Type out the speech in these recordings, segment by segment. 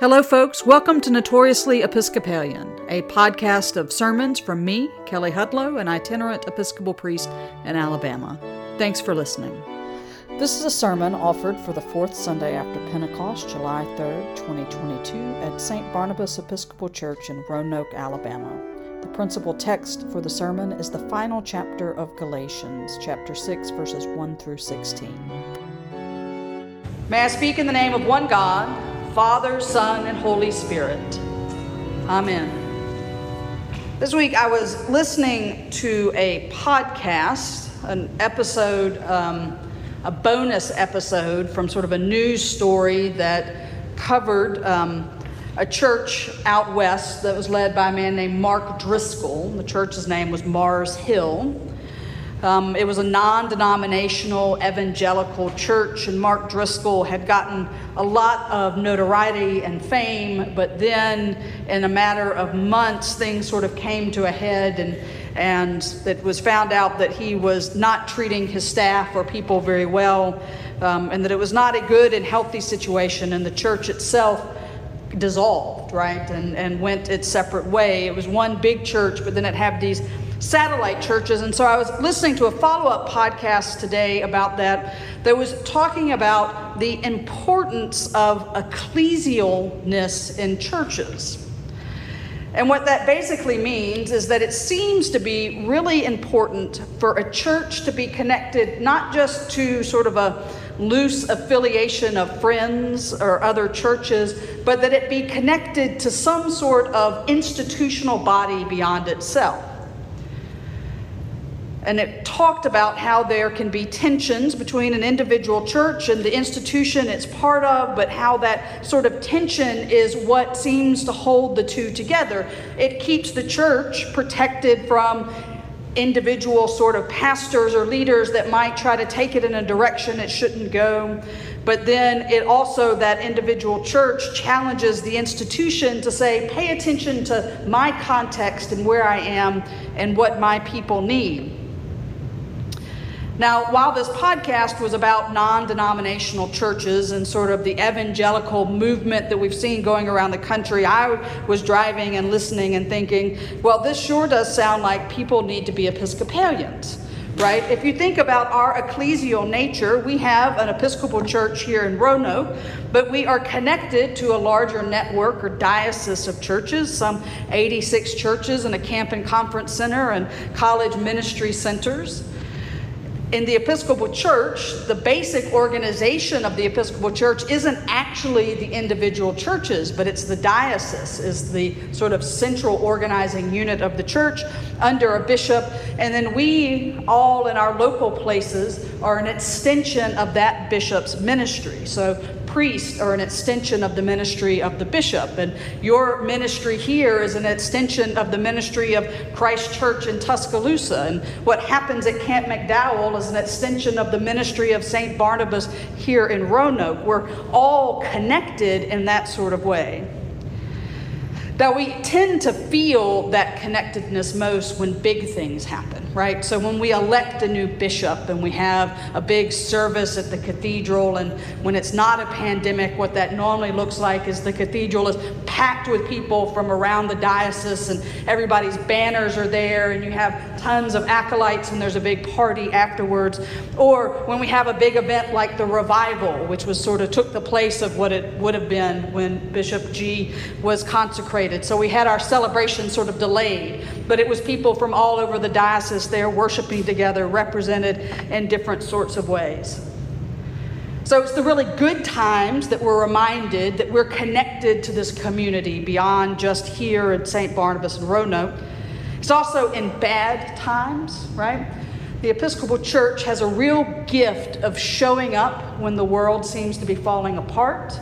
Hello, folks. Welcome to Notoriously Episcopalian, a podcast of sermons from me, Kelly Hudlow, an itinerant Episcopal priest in Alabama. Thanks for listening. This is a sermon offered for the fourth Sunday after Pentecost, July 3rd, 2022, at St. Barnabas Episcopal Church in Roanoke, Alabama. The principal text for the sermon is the final chapter of Galatians, chapter 6, verses 1 through 16. May I speak in the name of one God? Father, Son, and Holy Spirit. Amen. This week I was listening to a podcast, an episode, um, a bonus episode from sort of a news story that covered um, a church out west that was led by a man named Mark Driscoll. The church's name was Mars Hill. Um, it was a non denominational evangelical church, and Mark Driscoll had gotten a lot of notoriety and fame, but then in a matter of months, things sort of came to a head, and, and it was found out that he was not treating his staff or people very well, um, and that it was not a good and healthy situation, and the church itself dissolved, right, and, and went its separate way. It was one big church, but then it had these satellite churches. And so I was listening to a follow up podcast today about that that was talking about the importance of ecclesialness in churches. And what that basically means is that it seems to be really important for a church to be connected not just to sort of a loose affiliation of friends or other churches, but that it be connected to some sort of institutional body beyond itself. And it talked about how there can be tensions between an individual church and the institution it's part of, but how that sort of tension is what seems to hold the two together. It keeps the church protected from individual sort of pastors or leaders that might try to take it in a direction it shouldn't go. But then it also, that individual church challenges the institution to say, pay attention to my context and where I am and what my people need. Now, while this podcast was about non denominational churches and sort of the evangelical movement that we've seen going around the country, I was driving and listening and thinking, well, this sure does sound like people need to be Episcopalians right? If you think about our ecclesial nature, we have an Episcopal church here in Roanoke, but we are connected to a larger network or diocese of churches, some 86 churches and a camp and conference center and college ministry centers in the Episcopal Church, the basic organization of the Episcopal Church isn't actually the individual churches, but it's the diocese is the sort of central organizing unit of the church under a bishop, and then we all in our local places are an extension of that bishop's ministry. So priests are an extension of the ministry of the bishop. And your ministry here is an extension of the ministry of Christ Church in Tuscaloosa. And what happens at Camp McDowell is an extension of the ministry of St. Barnabas here in Roanoke. We're all connected in that sort of way. Now, we tend to feel that connectedness most when big things happen, right? So, when we elect a new bishop and we have a big service at the cathedral, and when it's not a pandemic, what that normally looks like is the cathedral is packed with people from around the diocese, and everybody's banners are there, and you have tons of acolytes, and there's a big party afterwards. Or when we have a big event like the revival, which was sort of took the place of what it would have been when Bishop G was consecrated so we had our celebration sort of delayed, but it was people from all over the diocese there worshiping together, represented in different sorts of ways. So it's the really good times that we're reminded that we're connected to this community beyond just here at St. Barnabas and Roanoke. It's also in bad times, right? The Episcopal Church has a real gift of showing up when the world seems to be falling apart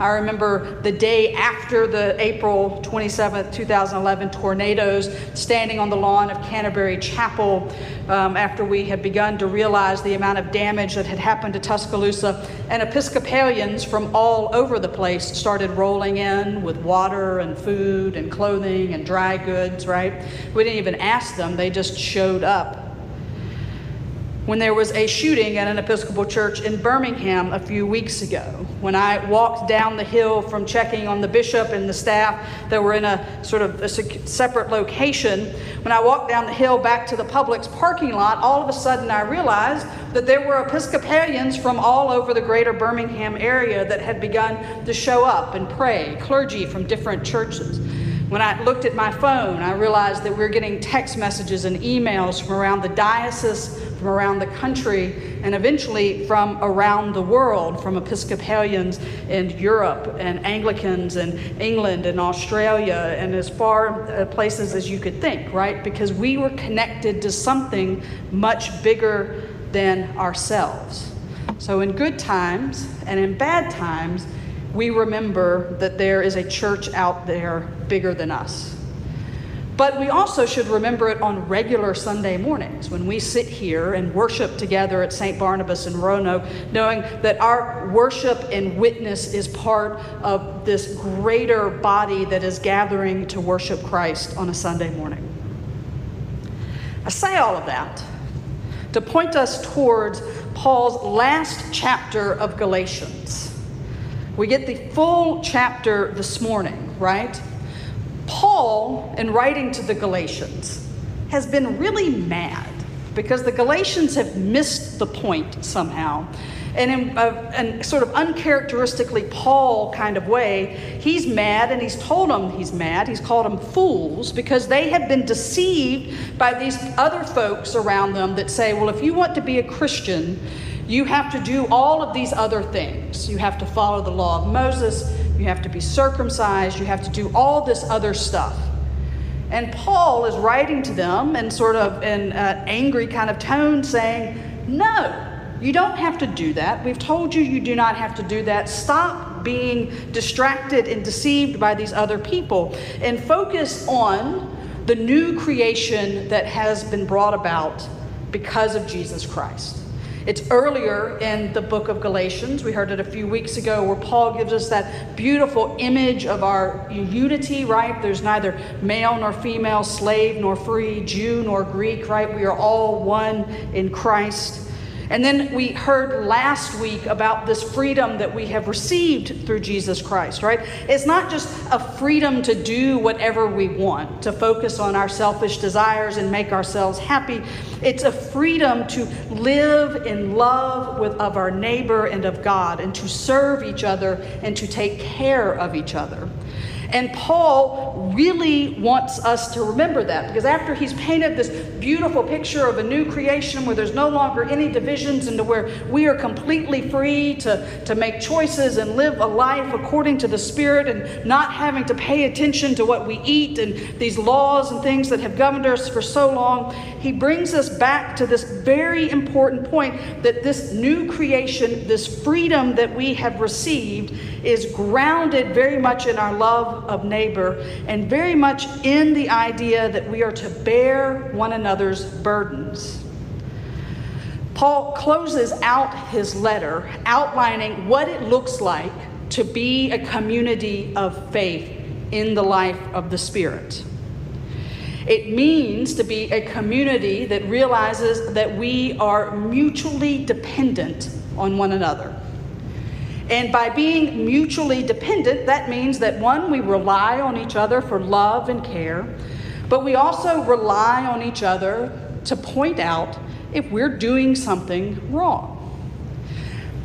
I remember the day after the April 27, 2011 tornadoes, standing on the lawn of Canterbury Chapel um, after we had begun to realize the amount of damage that had happened to Tuscaloosa. And Episcopalians from all over the place started rolling in with water and food and clothing and dry goods, right? We didn't even ask them, they just showed up. When there was a shooting at an Episcopal church in Birmingham a few weeks ago. When I walked down the hill from checking on the bishop and the staff that were in a sort of a separate location, when I walked down the hill back to the Publix parking lot, all of a sudden I realized that there were Episcopalians from all over the greater Birmingham area that had begun to show up and pray, clergy from different churches. When I looked at my phone, I realized that we we're getting text messages and emails from around the diocese, from around the country, and eventually from around the world, from Episcopalians in Europe and Anglicans in England and Australia and as far uh, places as you could think, right? Because we were connected to something much bigger than ourselves. So, in good times and in bad times, we remember that there is a church out there bigger than us. But we also should remember it on regular Sunday mornings when we sit here and worship together at St. Barnabas in Roanoke, knowing that our worship and witness is part of this greater body that is gathering to worship Christ on a Sunday morning. I say all of that to point us towards Paul's last chapter of Galatians. We get the full chapter this morning, right? Paul, in writing to the Galatians, has been really mad because the Galatians have missed the point somehow. And in a, a, sort of uncharacteristically Paul kind of way, he's mad and he's told them he's mad. He's called them fools because they have been deceived by these other folks around them that say, well, if you want to be a Christian, you have to do all of these other things. You have to follow the law of Moses, you have to be circumcised, you have to do all this other stuff. And Paul is writing to them in sort of an uh, angry kind of tone saying, No, you don't have to do that. We've told you you do not have to do that. Stop being distracted and deceived by these other people and focus on the new creation that has been brought about because of Jesus Christ. It's earlier in the book of Galatians. We heard it a few weeks ago where Paul gives us that beautiful image of our unity, right? There's neither male nor female, slave nor free, Jew nor Greek, right? We are all one in Christ. And then we heard last week about this freedom that we have received through Jesus Christ, right? It's not just a freedom to do whatever we want, to focus on our selfish desires and make ourselves happy. It's a freedom to live in love with, of our neighbor and of God, and to serve each other and to take care of each other. And Paul really wants us to remember that because after he's painted this beautiful picture of a new creation where there's no longer any divisions and to where we are completely free to, to make choices and live a life according to the Spirit and not having to pay attention to what we eat and these laws and things that have governed us for so long, he brings us back to this very important point that this new creation, this freedom that we have received, is grounded very much in our love of neighbor and very much in the idea that we are to bear one another's burdens. Paul closes out his letter outlining what it looks like to be a community of faith in the life of the Spirit. It means to be a community that realizes that we are mutually dependent on one another. And by being mutually dependent, that means that one, we rely on each other for love and care, but we also rely on each other to point out if we're doing something wrong.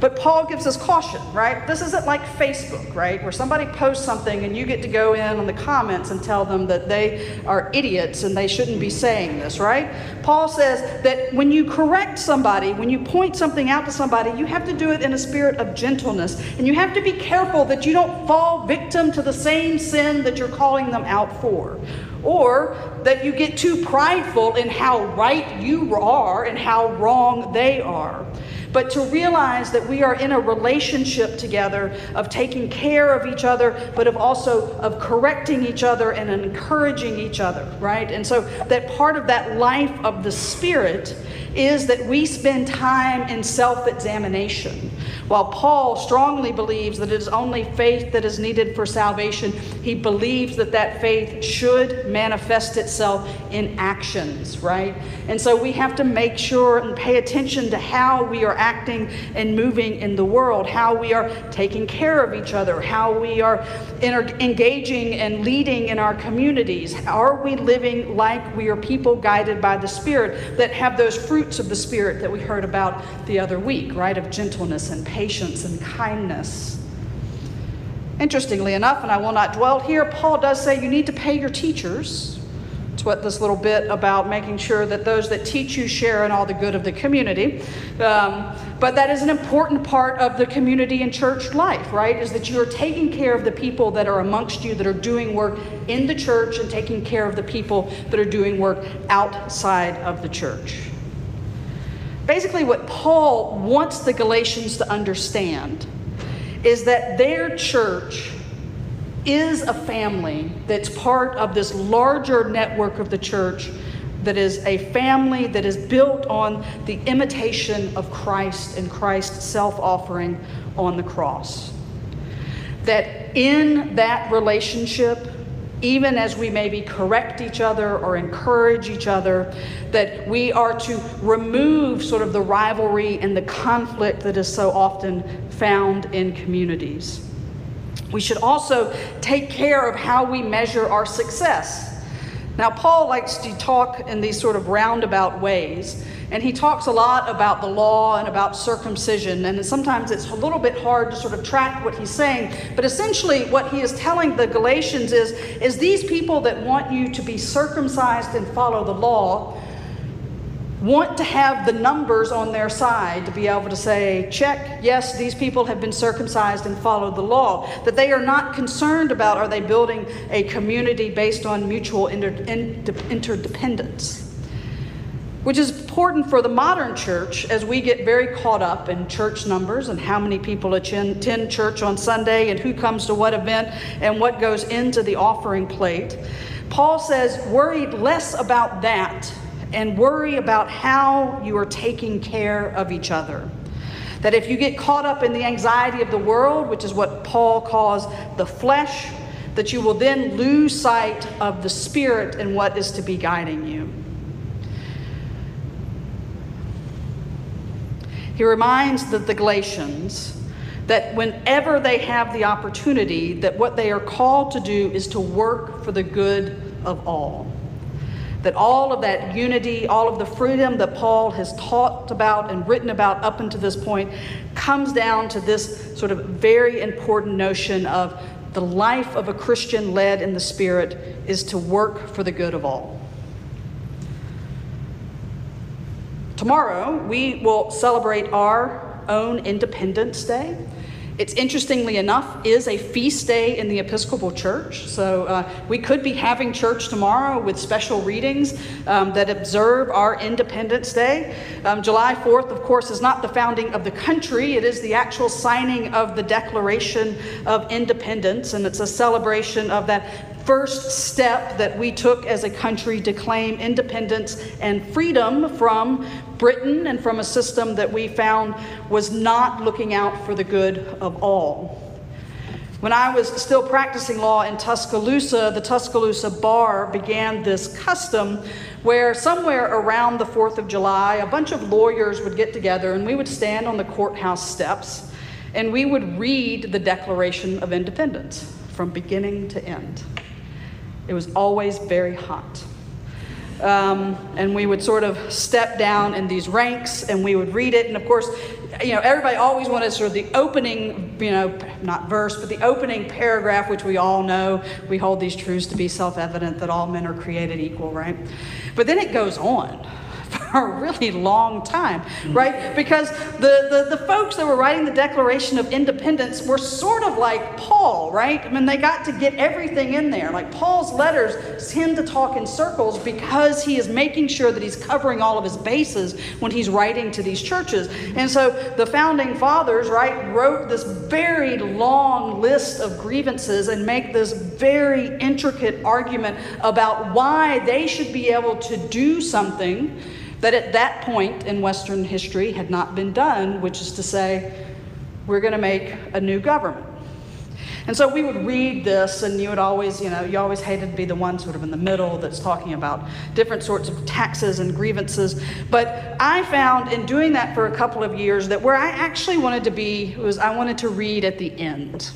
But Paul gives us caution, right? This isn't like Facebook, right? Where somebody posts something and you get to go in on the comments and tell them that they are idiots and they shouldn't be saying this, right? Paul says that when you correct somebody, when you point something out to somebody, you have to do it in a spirit of gentleness. And you have to be careful that you don't fall victim to the same sin that you're calling them out for or that you get too prideful in how right you are and how wrong they are but to realize that we are in a relationship together of taking care of each other, but of also of correcting each other and encouraging each other, right? And so that part of that life of the Spirit is that we spend time in self examination While Paul strongly believes that it is only faith that is needed for salvation, he believes that that faith should manifest itself in actions, right? And so we have to make sure and pay attention to how we are acting and moving in the world, how we are taking care of each other, how we are engaging and leading in our communities. Are we living like we are people guided by the Spirit that have those fruits of the Spirit that we heard about the other week, right? Of gentleness and patience and kindness. Interestingly enough, and I will not dwell here, Paul does say you need to pay your teachers. It's what this little bit about making sure that those that teach you share in all the good of the community. Um, but that is an important part of the community and church life, right? Is that you are taking care of the people that are amongst you that are doing work in the church and taking care of the people that are doing work outside of the church. Basically, what Paul wants the Galatians to understand is that their church is a family that's part of this larger network of the church that is a family that is built on the imitation of Christ and Christ's self offering on the cross. That in that relationship, even as we maybe correct each other or encourage each other, that we are to remove sort of the rivalry and the conflict that is so often found in communities. We should also take care of how we measure our success. Now, Paul likes to talk in these sort of roundabout ways, and he talks a lot about the law and about circumcision, and sometimes it's a little bit hard to sort of track what he's saying. But essentially, what he is telling the Galatians is, is these people that want you to be circumcised and follow the law want to have the numbers on their side to be able to say, check, yes, these people have been circumcised and followed the law. That they are not concerned about are they building a community based on mutual inter- interdependence. Which is important for the modern church as we get very caught up in church numbers and how many people attend church on Sunday and who comes to what event and what goes into the offering plate. Paul says, worry less about that and worry about how you are taking care of each other. That if you get caught up in the anxiety of the world, which is what Paul calls the flesh, that you will then lose sight of the spirit and what is to be guiding you. He reminds the, the Galatians that whenever they have the opportunity, that what they are called to do is to work for the good of all that all of that unity, all of the freedom that Paul has taught about and written about up until this point comes down to this sort of very important notion of the life of a Christian led in the Spirit is to work for the good of all. Tomorrow, we will celebrate our own Independence Day. It's interestingly enough is a feast day in the Episcopal Church. So uh, we could be having church tomorrow with special readings um, that observe our Independence Day. Um, July 4th, of course, is not the founding of the country, it is the actual signing of the Declaration of Independence, and it's a celebration of that first step that we took as a country to claim independence and freedom from Britain and from a system that we found was not looking out for the good of all. When I was still practicing law in Tuscaloosa, the Tuscaloosa Bar began this custom where somewhere around the 4th of July, a bunch of lawyers would get together and we would stand on the courthouse steps and we would read the Declaration of Independence from beginning to end. It was always very hot. Um, and we would sort of step down in these ranks and we would read it. And of course, you know, everybody always wanted sort of the opening, you know, not verse, but the opening paragraph, which we all know. We hold these truths to be self evident that all men are created equal, right? But then it goes on for a really long time, right? Because the, the, the folks that were writing the Declaration of Independence were sort of like Paul, right? I mean, they got to get everything in there. Like Paul's letters tend to talk in circles because he is making sure that he's covering all of his bases when he's writing to these churches. And so the founding fathers, right, wrote this very long list of grievances and make this very intricate argument about why they should be able to do something that at that point in Western history had not been done, which is to say, we're going to make a new government. And so we would read this, and you would always, you know, you always hated to be the one sort of in the middle that's talking about different sorts of taxes and grievances. But I found in doing that for a couple of years that where I actually wanted to be was I wanted to read at the end.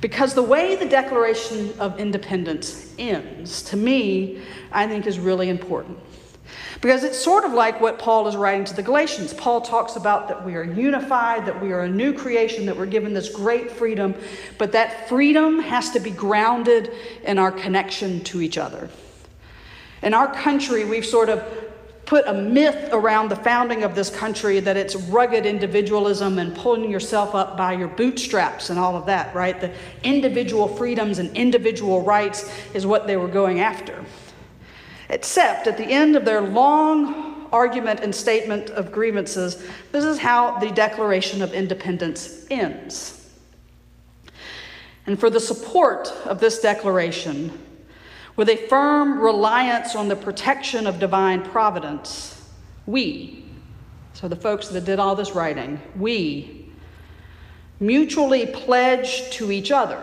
Because the way the Declaration of Independence ends, to me, I think is really important. Because it's sort of like what Paul is writing to the Galatians. Paul talks about that we are unified, that we are a new creation, that we're given this great freedom, but that freedom has to be grounded in our connection to each other. In our country, we've sort of put a myth around the founding of this country that it's rugged individualism and pulling yourself up by your bootstraps and all of that, right? The individual freedoms and individual rights is what they were going after. Except at the end of their long argument and statement of grievances, this is how the Declaration of Independence ends. And for the support of this declaration, with a firm reliance on the protection of divine providence, we, so the folks that did all this writing, we mutually pledge to each other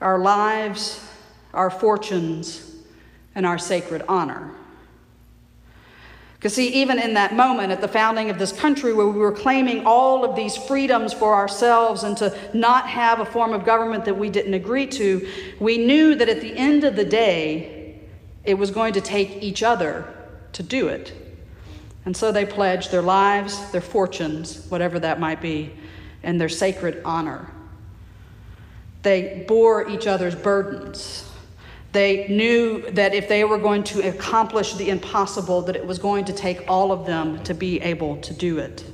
our lives, our fortunes, and our sacred honor. Because, see, even in that moment at the founding of this country where we were claiming all of these freedoms for ourselves and to not have a form of government that we didn't agree to, we knew that at the end of the day, it was going to take each other to do it. And so they pledged their lives, their fortunes, whatever that might be, and their sacred honor. They bore each other's burdens. They knew that if they were going to accomplish the impossible, that it was going to take all of them to be able to do it.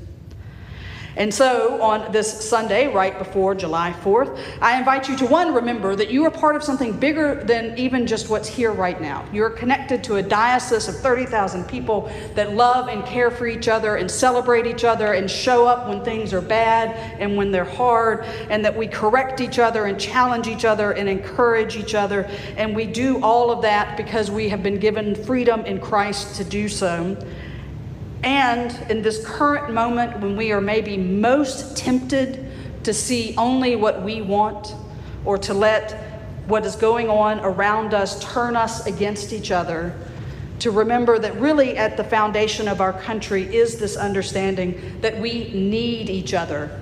And so, on this Sunday, right before July 4th, I invite you to one, remember that you are part of something bigger than even just what's here right now. You're connected to a diocese of 30,000 people that love and care for each other and celebrate each other and show up when things are bad and when they're hard, and that we correct each other and challenge each other and encourage each other. And we do all of that because we have been given freedom in Christ to do so. And in this current moment when we are maybe most tempted to see only what we want or to let what is going on around us turn us against each other, to remember that really at the foundation of our country is this understanding that we need each other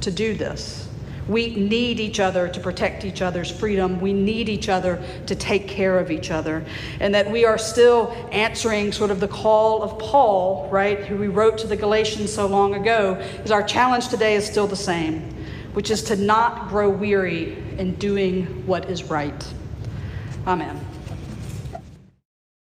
to do this. We need each other to protect each other's freedom. We need each other to take care of each other. And that we are still answering sort of the call of Paul, right, who we wrote to the Galatians so long ago, is our challenge today is still the same, which is to not grow weary in doing what is right. Amen.